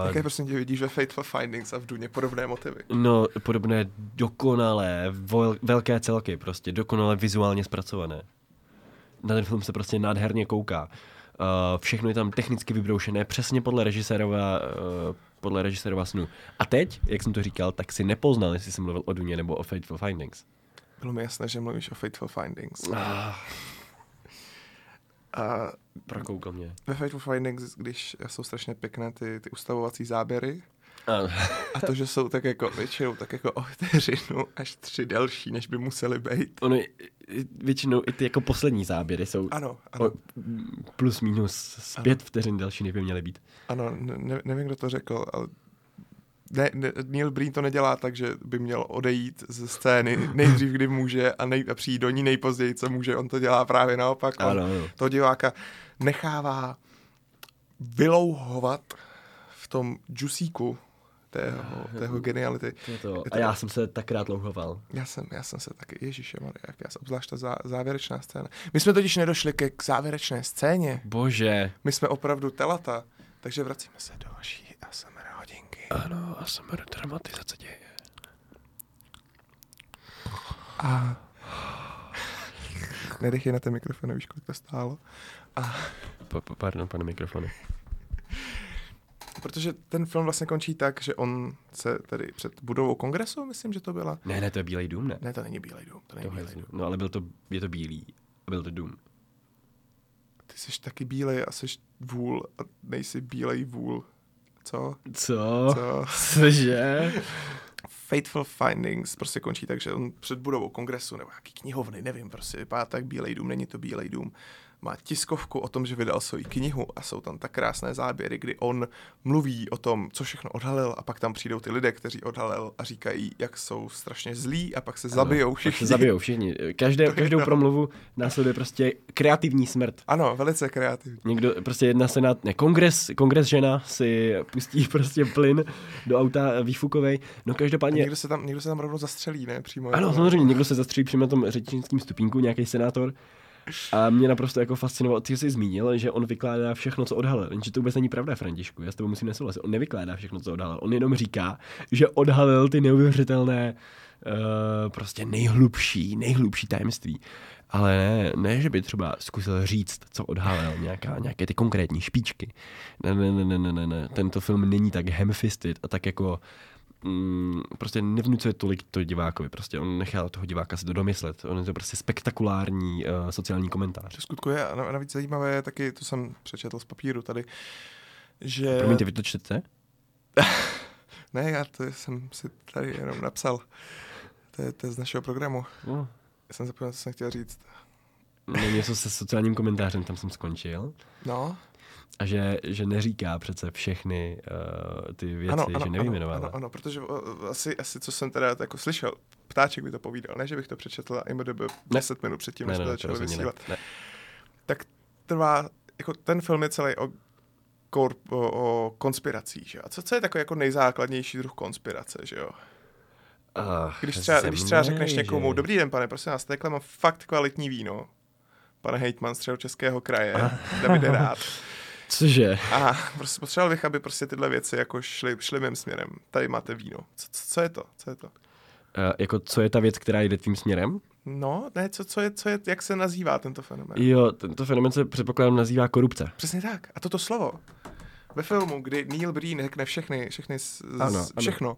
Uh, Jaké prostě tě vidíš ve Fateful Findings a v Duně podobné motivy? No, podobné dokonalé, vol, velké celky, prostě dokonale vizuálně zpracované. Na ten film se prostě nádherně kouká. Uh, všechno je tam technicky vybroušené, přesně podle režisérova, uh, podle režisérova snu. A teď, jak jsem to říkal, tak si nepoznal, jestli jsem mluvil o Duně nebo o Fateful Findings. Bylo mi jasné, že mluvíš o Fateful Findings. Ah. A Prokoukal mě. ve Fateful Findings, když jsou strašně pěkné ty, ty ustavovací záběry, A, [LAUGHS] a to, že jsou tak jako většinou tak jako o vteřinu až tři delší, než by museli být. ono, i- většinou i ty jako poslední záběry jsou Ano, ano, o, plus minus pět vteřin další, než by měly být. ano, ne, nevím, kdo to řekl, ale ne, ne, Neil Breen to nedělá tak, že by měl odejít ze scény nejdřív, kdy může a, nej, a přijít do ní nejpozději, co může. On to dělá právě naopak. On Ano, ano. toho diváka nechává vylouhovat v tom džusíku tého, tého geniality. To je to. A já jsem se tak rád louhoval. Já jsem, já jsem se taky, ježiše jak já jsem, obzvlášť ta zá, závěrečná scéna. My jsme totiž nedošli ke k závěrečné scéně. Bože. My jsme opravdu telata, takže vracíme se do vaší ASMR hodinky. Ano, a jsem dramatizace děje. A... Nedechej na ten mikrofon, nevíš, kolik to stálo. A... Pa- Pardon, pane mikrofony. Protože ten film vlastně končí tak, že on se tady před budovou kongresu, myslím, že to byla. Ne, ne, to je Bílej dům, ne? Ne, to není Bílej dům, to není To Bílej dům. no ale byl to, je to bílý. A byl to dům. Ty jsi taky bílej a jsi vůl a nejsi bílej vůl. Co? Co? Co? Cože? Fateful Findings prostě končí tak, že on před budovou kongresu nebo nějaký knihovny, nevím, prostě vypadá tak Bílej dům, není to Bílej dům. Má tiskovku o tom, že vydal svoji knihu a jsou tam tak krásné záběry, kdy on mluví o tom, co všechno odhalil a pak tam přijdou ty lidé, kteří odhalil a říkají, jak jsou strašně zlí a pak se zabijou Pak se všichni. zabijou všichni. Každé, [LAUGHS] každou promluvu následuje prostě kreativní smrt. Ano, velice kreativní. Někdo, prostě jedna senát, ne, kongres, kongres žena si pustí prostě plyn do auta výfukovej. No A každopádně, někdo se tam, někdo se tam rovnou zastřelí, ne? Přímo. ano, jako- samozřejmě, někdo se zastřílí přímo na tom řečnickém stupínku, nějaký senátor. A mě naprosto jako fascinovalo, ty jsi zmínil, že on vykládá všechno, co odhalil. Jenže to vůbec není pravda, Františku. Já s tebou musím nesouhlasit. On nevykládá všechno, co odhalil. On jenom říká, že odhalil ty neuvěřitelné, uh, prostě nejhlubší, nejhlubší tajemství. Ale ne, ne, že by třeba zkusil říct, co odhalil, nějaká, nějaké ty konkrétní špičky. Ne, ne, ne, ne, ne, ne. Tento film není tak hamfisted a tak jako mm, prostě nevnucuje tolik to divákovi. Prostě on nechal toho diváka si to domyslet. On je to prostě spektakulární uh, sociální komentář. To skutku je, a nav- navíc zajímavé je taky, to jsem přečetl z papíru tady, že... Promiňte, vy to čtete? [LAUGHS] Ne, já to jsem si tady jenom napsal. To je, to je z našeho programu. No, Já jsem zapomněl, co jsem chtěl říct. no, něco se sociálním komentářem, tam jsem skončil. No, A že, že neříká přece všechny uh, ty věci, ano, že ano, ano, nevyjmenovává. ano, ano, protože o, asi, asi, co jsem teda jako slyšel, ptáček by to povídal, ne, že bych to přečetl a IMDb 10 minut předtím, než ne, to začali rozhodně ne. vysílat. ne. Tak trvá, jako ten film je celý o, korp, o, o konspiracích, že? A co, co je takový jako nejzákladnější druh konspirace, že jo? Ach, Když třeba, když třeba řekneš někomu, že- dobrý den, pane, prosím vás, takhle mám fakt kvalitní víno, pane hejtman středočeského kraje, Davide [LAUGHS] Rád. Cože? A prostě potřeboval bych, aby prostě tyhle věci jako šly, šly mým směrem. Tady máte víno. Co, co, co je to? Co je to? Uh, jako co je ta věc, která jde tvým směrem? No, ne, co, co, je, co je, jak se nazývá tento fenomén? Jo, tento fenomén se předpokládám nazývá korupce. Přesně tak. A toto slovo ve filmu, kdy Neil Breen řekne všechny, všechny, z, Ano, ano, ano. všechno,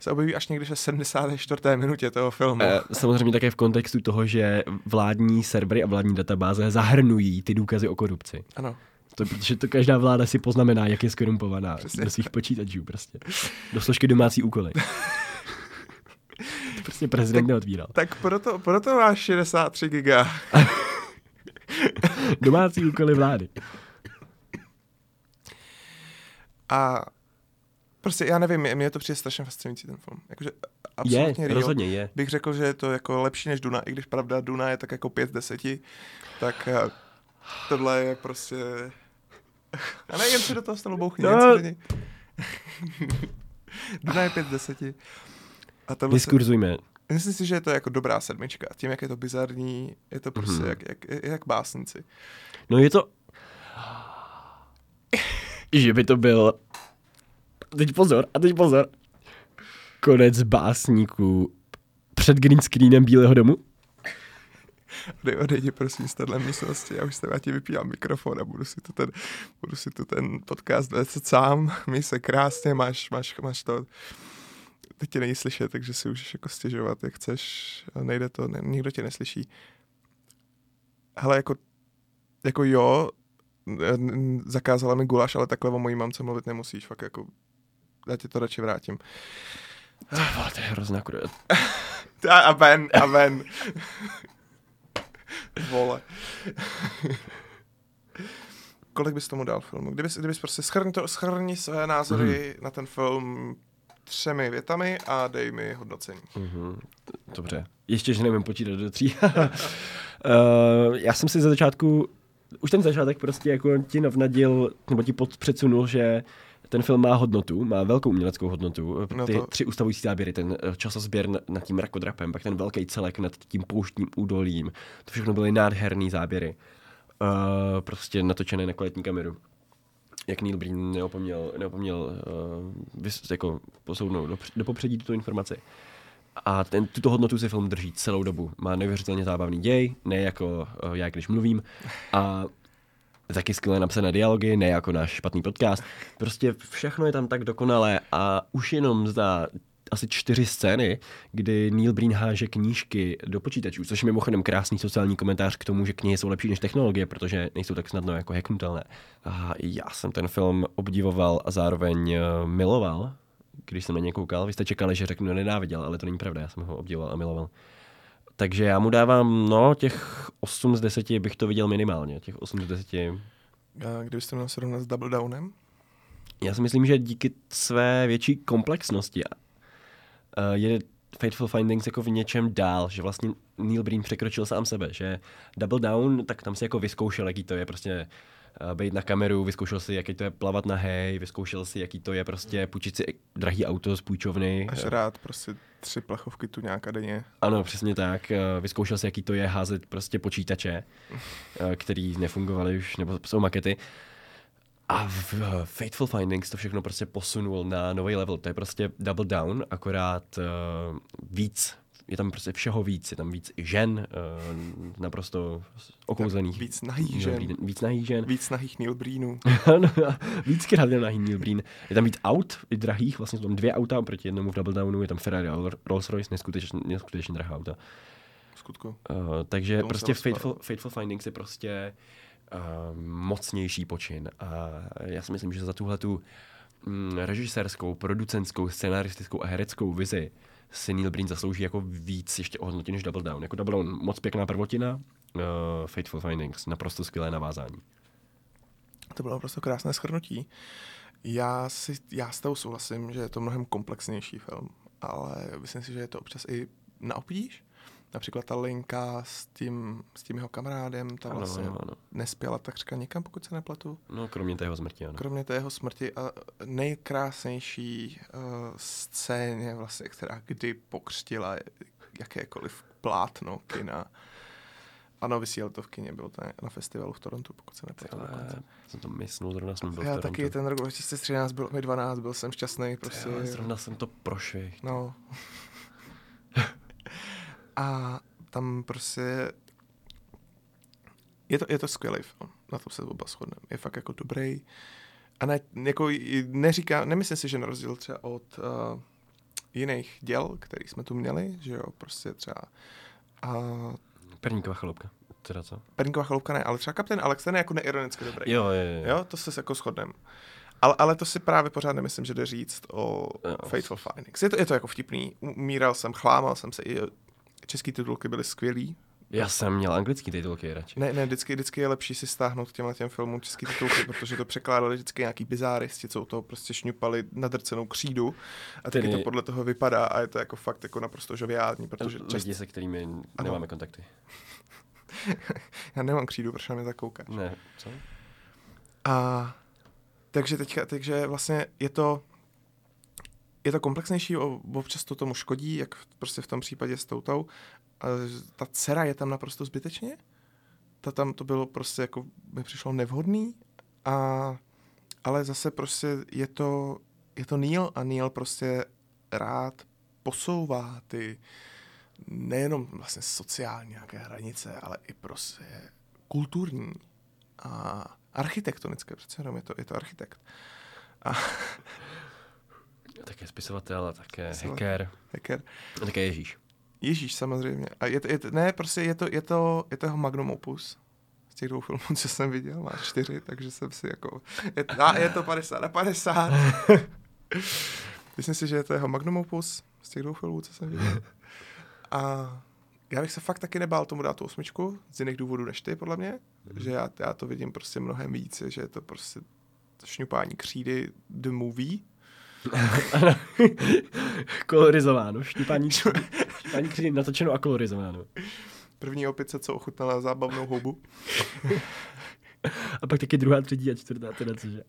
se objeví až někdy v 74. minutě toho filmu. Eh, Samozřejmě také v kontextu toho, že vládní servery a vládní databáze zahrnují ty důkazy o korupci. Ano. To, protože to každá vláda si poznamená, jak je skorumpovaná Přesně do svých počítačů prostě. Do složky domácí úkoly. to [LAUGHS] prostě prezident neotvíral. Tak proto, proto máš 63 giga. [LAUGHS] Domácí úkoly vlády. A prostě já nevím, mě- to přijde strašně fascinující ten film. Jakože absolutně Je, real. rozhodně je. bych řekl, že je to jako lepší než Duna, i když pravda Duna je tak jako 5 z 10, tak eh, tohle je prostě... A ne, jen si do toho stalo bouchni, No. do něj. Duna je 5 z 10. A tohle se, Diskurzujme. myslím si, že je to jako dobrá sedmička. Tím, jak je to bizarní, je to prostě Mhm. jak, jak, jak básnici. No je to... že by to byl... Teď pozor, a teď pozor. Konec básníků před green screenem Bílého domu. Odej, odejdi prosím z téhle místnosti, já už se ti vypínám mikrofon a budu si tu ten, budu si tu ten podcast vést sám. Měj se krásně, máš, máš, máš to, teď tě není slyšet, takže si můžeš jako stěžovat, jak chceš, nejde to, ne, nikdo tě neslyší. Hele, jako jako jo, zakázala mi guláš, ale takhle o mojí mamce mluvit nemusíš, fakt jako, já ti to radši vrátím. To je hrozná kurva. [LAUGHS] A, a ven, a ven. Vole. [LAUGHS] Kolik bys tomu dal filmu? Kdybys, kdybys prostě schrň to, schrni své názory na ten film třemi větami a dej mi hodnocení. Mhm, dobře. Ještě, že nevím počítat do tří. uh, [LAUGHS] já jsem si za začátku, už ten začátek prostě jako ti navnadil, nebo ti předsunul, že ten film má hodnotu, má velkou uměleckou hodnotu. No Ty to- tři ustavující záběry, ten eh, časozběr na- nad tím rakodrapem, pak ten velký celek nad tím pouštním údolím. To všechno byly nádherný záběry. Uh, prostě natočené na kvalitní kameru. Jak Neil Breen neopomněl, neopomněl uh, vys, jako posoudnout do, do popředí tuto informaci. A ten, tuto hodnotu si film drží celou dobu. Má neuvěřitelně zábavný děj, ne jako uh, já, když mluvím. A taky skvěle napsané dialogy, ne jako náš špatný podcast. Prostě všechno je tam tak dokonalé a už jenom za asi čtyři scény, kdy Neil Breen háže knížky do počítačů, což je mimochodem krásný sociální komentář k tomu, že knihy jsou lepší než technologie, protože nejsou tak snadno jako hacknutelné. A já jsem ten film obdivoval a zároveň eh, miloval, když jsem na něj koukal. Vy jste čekali, že řeknu nenáviděl, ale to není pravda, já jsem ho obdivoval a miloval. Takže já mu dávám, no, těch 8 z 10 bych to viděl minimálně. Těch 8 z 10 A kdybys to měl srovnat s Double Downem? Já si myslím, že díky své větší komplexnosti je Fateful Findings jako v něčem dál, že vlastně Neil Breen překročil sám sebe, že Double Down, tak tam si jako vyzkoušel, jaký to je prostě být na kameru, vyzkoušel si, jaký to je plavat na hej, vyzkoušel si, jaký to je prostě půjčit si drahý auto z půjčovny. Až rád prostě tři plechovky tu nějaká denně. Ano, přesně tak. Eh, Vyzkoušel si, jaký to je házet prostě počítače, eh, který nefungovaly už, nebo jsou makety. A v eh, Fateful Findings to všechno prostě posunul na nový level. To je prostě double down, akorát uh, víc. Je tam prostě všeho víc. Je tam víc žen, uh, naprosto okouzlených. Víc nahý Neil žen. Breen- Víc nahý žen. Víc nahých Neil Breenů. [LAUGHS] Víckrát je nahý Neil Breen. Je tam víc aut, i drahých, vlastně jsou tam dvě auta proti jednomu v Double Downu, je tam Ferrari a Rolls Royce, neskutečně, neskutečně drahá auta. V skutku. Uh, takže Tomu prostě. Fateful, Fateful Findings je prostě uh, mocnější počin. A já si myslím, že za tuhle tu mm, režisérskou, producentskou, scenaristickou a hereckou vizi si Neil Breen zaslouží jako víc ještě ohodnotí než Double Down. Jako Double Down moc pěkná prvotina, uh, Fateful Findings naprosto skvělé navázání. To bylo prostě krásné schrnutí. Já, si, já s tou souhlasím, že je to mnohem komplexnější film, ale myslím si, že je to občas i na obtíž. Například ta linka s tím, s tím jeho kamarádem, ta Ano, vlastně ano, ano. nespěla takřka nikam, pokud se nepletu. No, kromě té jeho smrti, ano. Kromě té jeho smrti a nejkrásnější uh, scéně, vlastně, která kdy pokřtila jakékoliv plátno kina. Ano, vysílal to v kině, bylo to na festivalu v Torontu, pokud se nepletu. Ale jsem to myslel, zrovna jsem byl v Já Torontu. taky ten rok 2013 byl mi 12, byl jsem šťastný, prostě. Prostě... Zrovna jsem to prošvih. No. A tam prostě je to, je to skvělý film, na to se oba shodneme. Je fakt jako dobrý. A ne, jako neříká, nemyslím si, že na rozdíl třeba od uh, jiných děl, který jsme tu měli, že jo, prostě třeba uh, Perníková chaloupka. Teda co? Perníková chaloupka ne, ale třeba Kapten Alex, ten je jako neironicky dobrý. Jo, jo, jo. Jo, to se jako shodneme. Ale, ale to si právě pořád nemyslím, že jde říct o Jo. Fateful Findings. Je to, je to jako vtipný. Umíral jsem, chlámal jsem se i český titulky byly skvělý. Já jsem měl anglický titulky radši. Ne, ne, vždycky, vždycky je lepší si stáhnout k těmhle těm filmům český titulky, protože to překládali vždycky nějaký bizáristi, co u toho prostě šňupali nadrcenou křídu a taky Tedy- to podle toho vypadá a je to jako fakt jako naprosto žoviální, protože čest... Lidi, se kterými nemáme kontakty. [LAUGHS] já nemám křídu, proč na mě tak koukáš. Ne, co? A takže teďka, takže vlastně je to je to komplexnější, občas to tomu škodí, jak prostě v tom případě s toutou. A ta dcera je tam naprosto zbytečně. Ta tam to bylo prostě jako, mi přišlo nevhodný. A, ale zase prostě je to, je to Neil a Neil prostě rád posouvá ty nejenom vlastně sociální nějaké hranice, ale i prostě kulturní a architektonické, přece jenom je to, je to architekt. A Také spisovatel a také Spisovatel. hacker. hacker. A také Ježíš. Ježíš samozřejmě. A je to, je to, ne, prostě je to, je to, je to jeho magnum opus. z těch dvou filmů, co jsem viděl, má čtyři, takže jsem si jako, je, a je to 50 na 50. [LAUGHS] Myslím si, že je to jeho magnum opus z těch dvou filmů, co jsem viděl. A já bych se fakt taky nebál tomu dát tu osmičku, z jiných důvodů než ty, podle mě. Mm. Že já, já to vidím prostě mnohem více, že je to prostě šňupání křídy the movie. [LAUGHS] kolorizováno, šňupání, šňupání křídy natočeno a kolorizováno. První opice, co ochutnala zábavnou houbu. [LAUGHS] a pak taky druhá, třetí a čtvrtá, teda cože.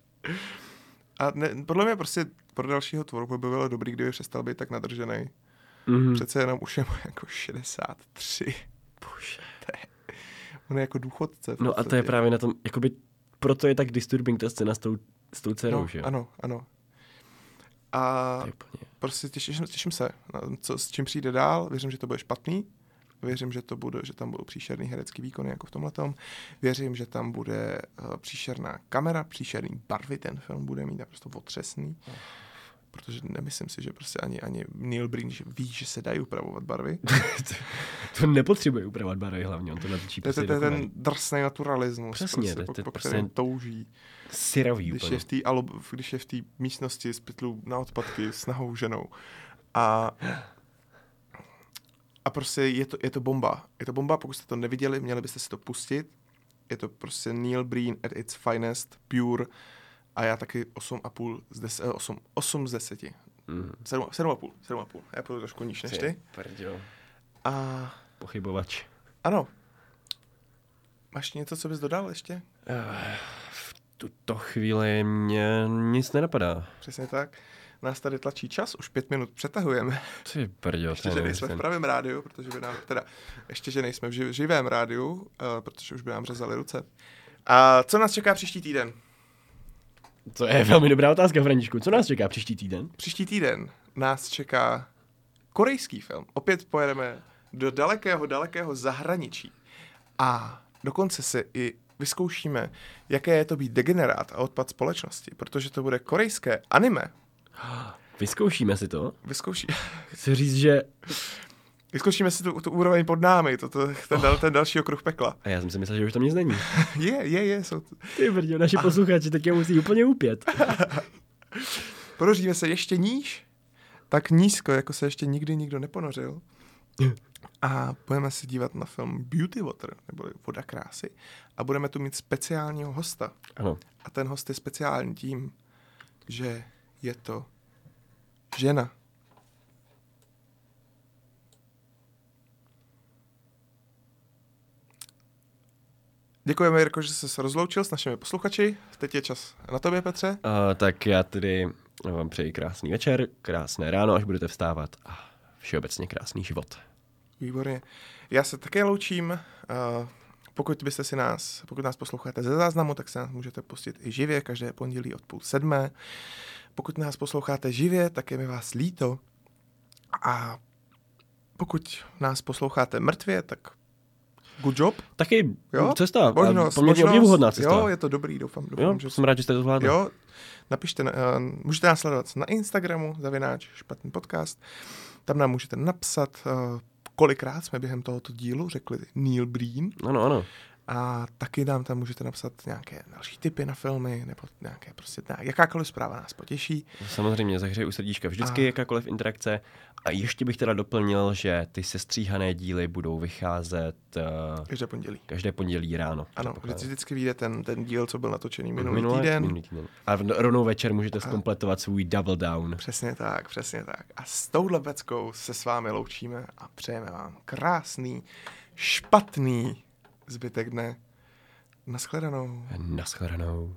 A ne, podle mě prostě pro dalšího tvorbu by bylo dobrý, kdyby přestal být tak nadržený. Mm-hmm. Přece jenom už je mu jako 63. Bože. On je jako důchodce. No a to je právě na tom, jakoby proto je tak disturbing ta scéna s tou, s tou dcerou, no, že Ano, ano. A prostě těším, těším se, na co, s čím přijde dál. Věřím, že to bude špatný. Věřím, že to bude, že tam budou příšerný herecký výkony jako v tomhle Věřím, že tam bude uh, příšerná kamera, příšerný barvy ten film bude mít naprosto otřesný. Oh protože nemyslím si, že prostě ani, ani Neil Breen ví, že se dají upravovat barvy. [LAUGHS] to nepotřebuje upravovat barvy hlavně, on to natočí to, prostě je ten drsný naturalismus, Přesně, prostě, to, po, po prostě touží. Syrový když úplně. je, v tý, alo, když je v té místnosti z pytlu na odpadky s nahou ženou. A a prostě je to, je to bomba. Je to bomba, pokud jste to neviděli, měli byste si to pustit. Je to prostě Neil Breen at its finest, pure a já taky 8,5 z 10, 8, 8 z 10. Mm. 7, 7,5, 7,5. Já půjdu trošku níž než ty. Prdio. A... Pochybovač. Ano. Máš něco, co bys dodal ještě? Uh, v tuto chvíli mě nic nenapadá. Přesně tak. Nás tady tlačí čas, už pět minut přetahujeme. Ty prdio, ještě, že nejsme v pravém rádiu, protože by nám, teda, ještě, že nejsme v živém rádiu, uh, protože už by nám řezali ruce. A co nás čeká příští týden? To je velmi dobrá otázka, Františku. Co nás čeká příští týden? Příští týden nás čeká korejský film. Opět pojedeme do dalekého, dalekého zahraničí. A dokonce se i vyzkoušíme, jaké je to být degenerát a odpad společnosti, protože to bude korejské anime. [GASPS] Vyzkoušíme si to? Vyzkouší. Chci říct, že Vyzkoušíme si tu, tu úroveň pod námi, to, to, ten, oh. ten další okruh pekla. A já jsem si myslel, že už tam nic není. [LAUGHS] je, je, je. Jsou. Ty brdě, naši posluchači tak je musí úplně upět. [LAUGHS] Ponoříme se ještě níž, tak nízko, jako se ještě nikdy nikdo neponořil. A budeme se dívat na film Beauty Water, nebo Voda krásy. A budeme tu mít speciálního hosta. Ano. A ten host je speciální tím, že je to žena. Děkujeme, Jirko, že jsi se rozloučil s našimi posluchači. Teď je čas na tobě, Petře. Uh, tak já tedy vám přeji krásný večer, krásné ráno, až budete vstávat a všeobecně krásný život. Výborně. Já se také loučím. Uh, pokud byste si nás, pokud nás posloucháte ze záznamu, tak se nás můžete pustit i živě, každé pondělí od půl sedmé. Pokud nás posloucháte živě, tak je mi vás líto. A pokud nás posloucháte mrtvě, tak Good job. Taky jo? cesta, možnost, poměrně obdivuhodná cesta. Jo, je to dobrý, doufám. doufám jo, že jsem rád, že jste to zvládli. Jo, napište, uh, můžete nás sledovat na Instagramu, zavináč, špatný podcast. Tam nám můžete napsat, uh, kolikrát jsme během tohoto dílu řekli Neil Breen. Ano, ano. A taky nám tam můžete napsat nějaké další typy na filmy, nebo nějaké prostě, jakákoliv zpráva nás potěší. Samozřejmě, zahřeji u srdíčka vždycky a... jakákoliv interakce. A ještě bych teda doplnil, že ty sestříhané díly budou vycházet uh, každé pondělí. Každé pondělí ráno. Ano, vždycky, vždycky vyjde ten, ten díl, co byl natočený minulý Minulé, týden. Minulý týden. A rovnou večer můžete zkompletovat svůj double down. Přesně tak, přesně tak. A s touhle veckou se s vámi loučíme a přejeme vám krásný, špatný zbytek dne. Naschledanou. Naschledanou.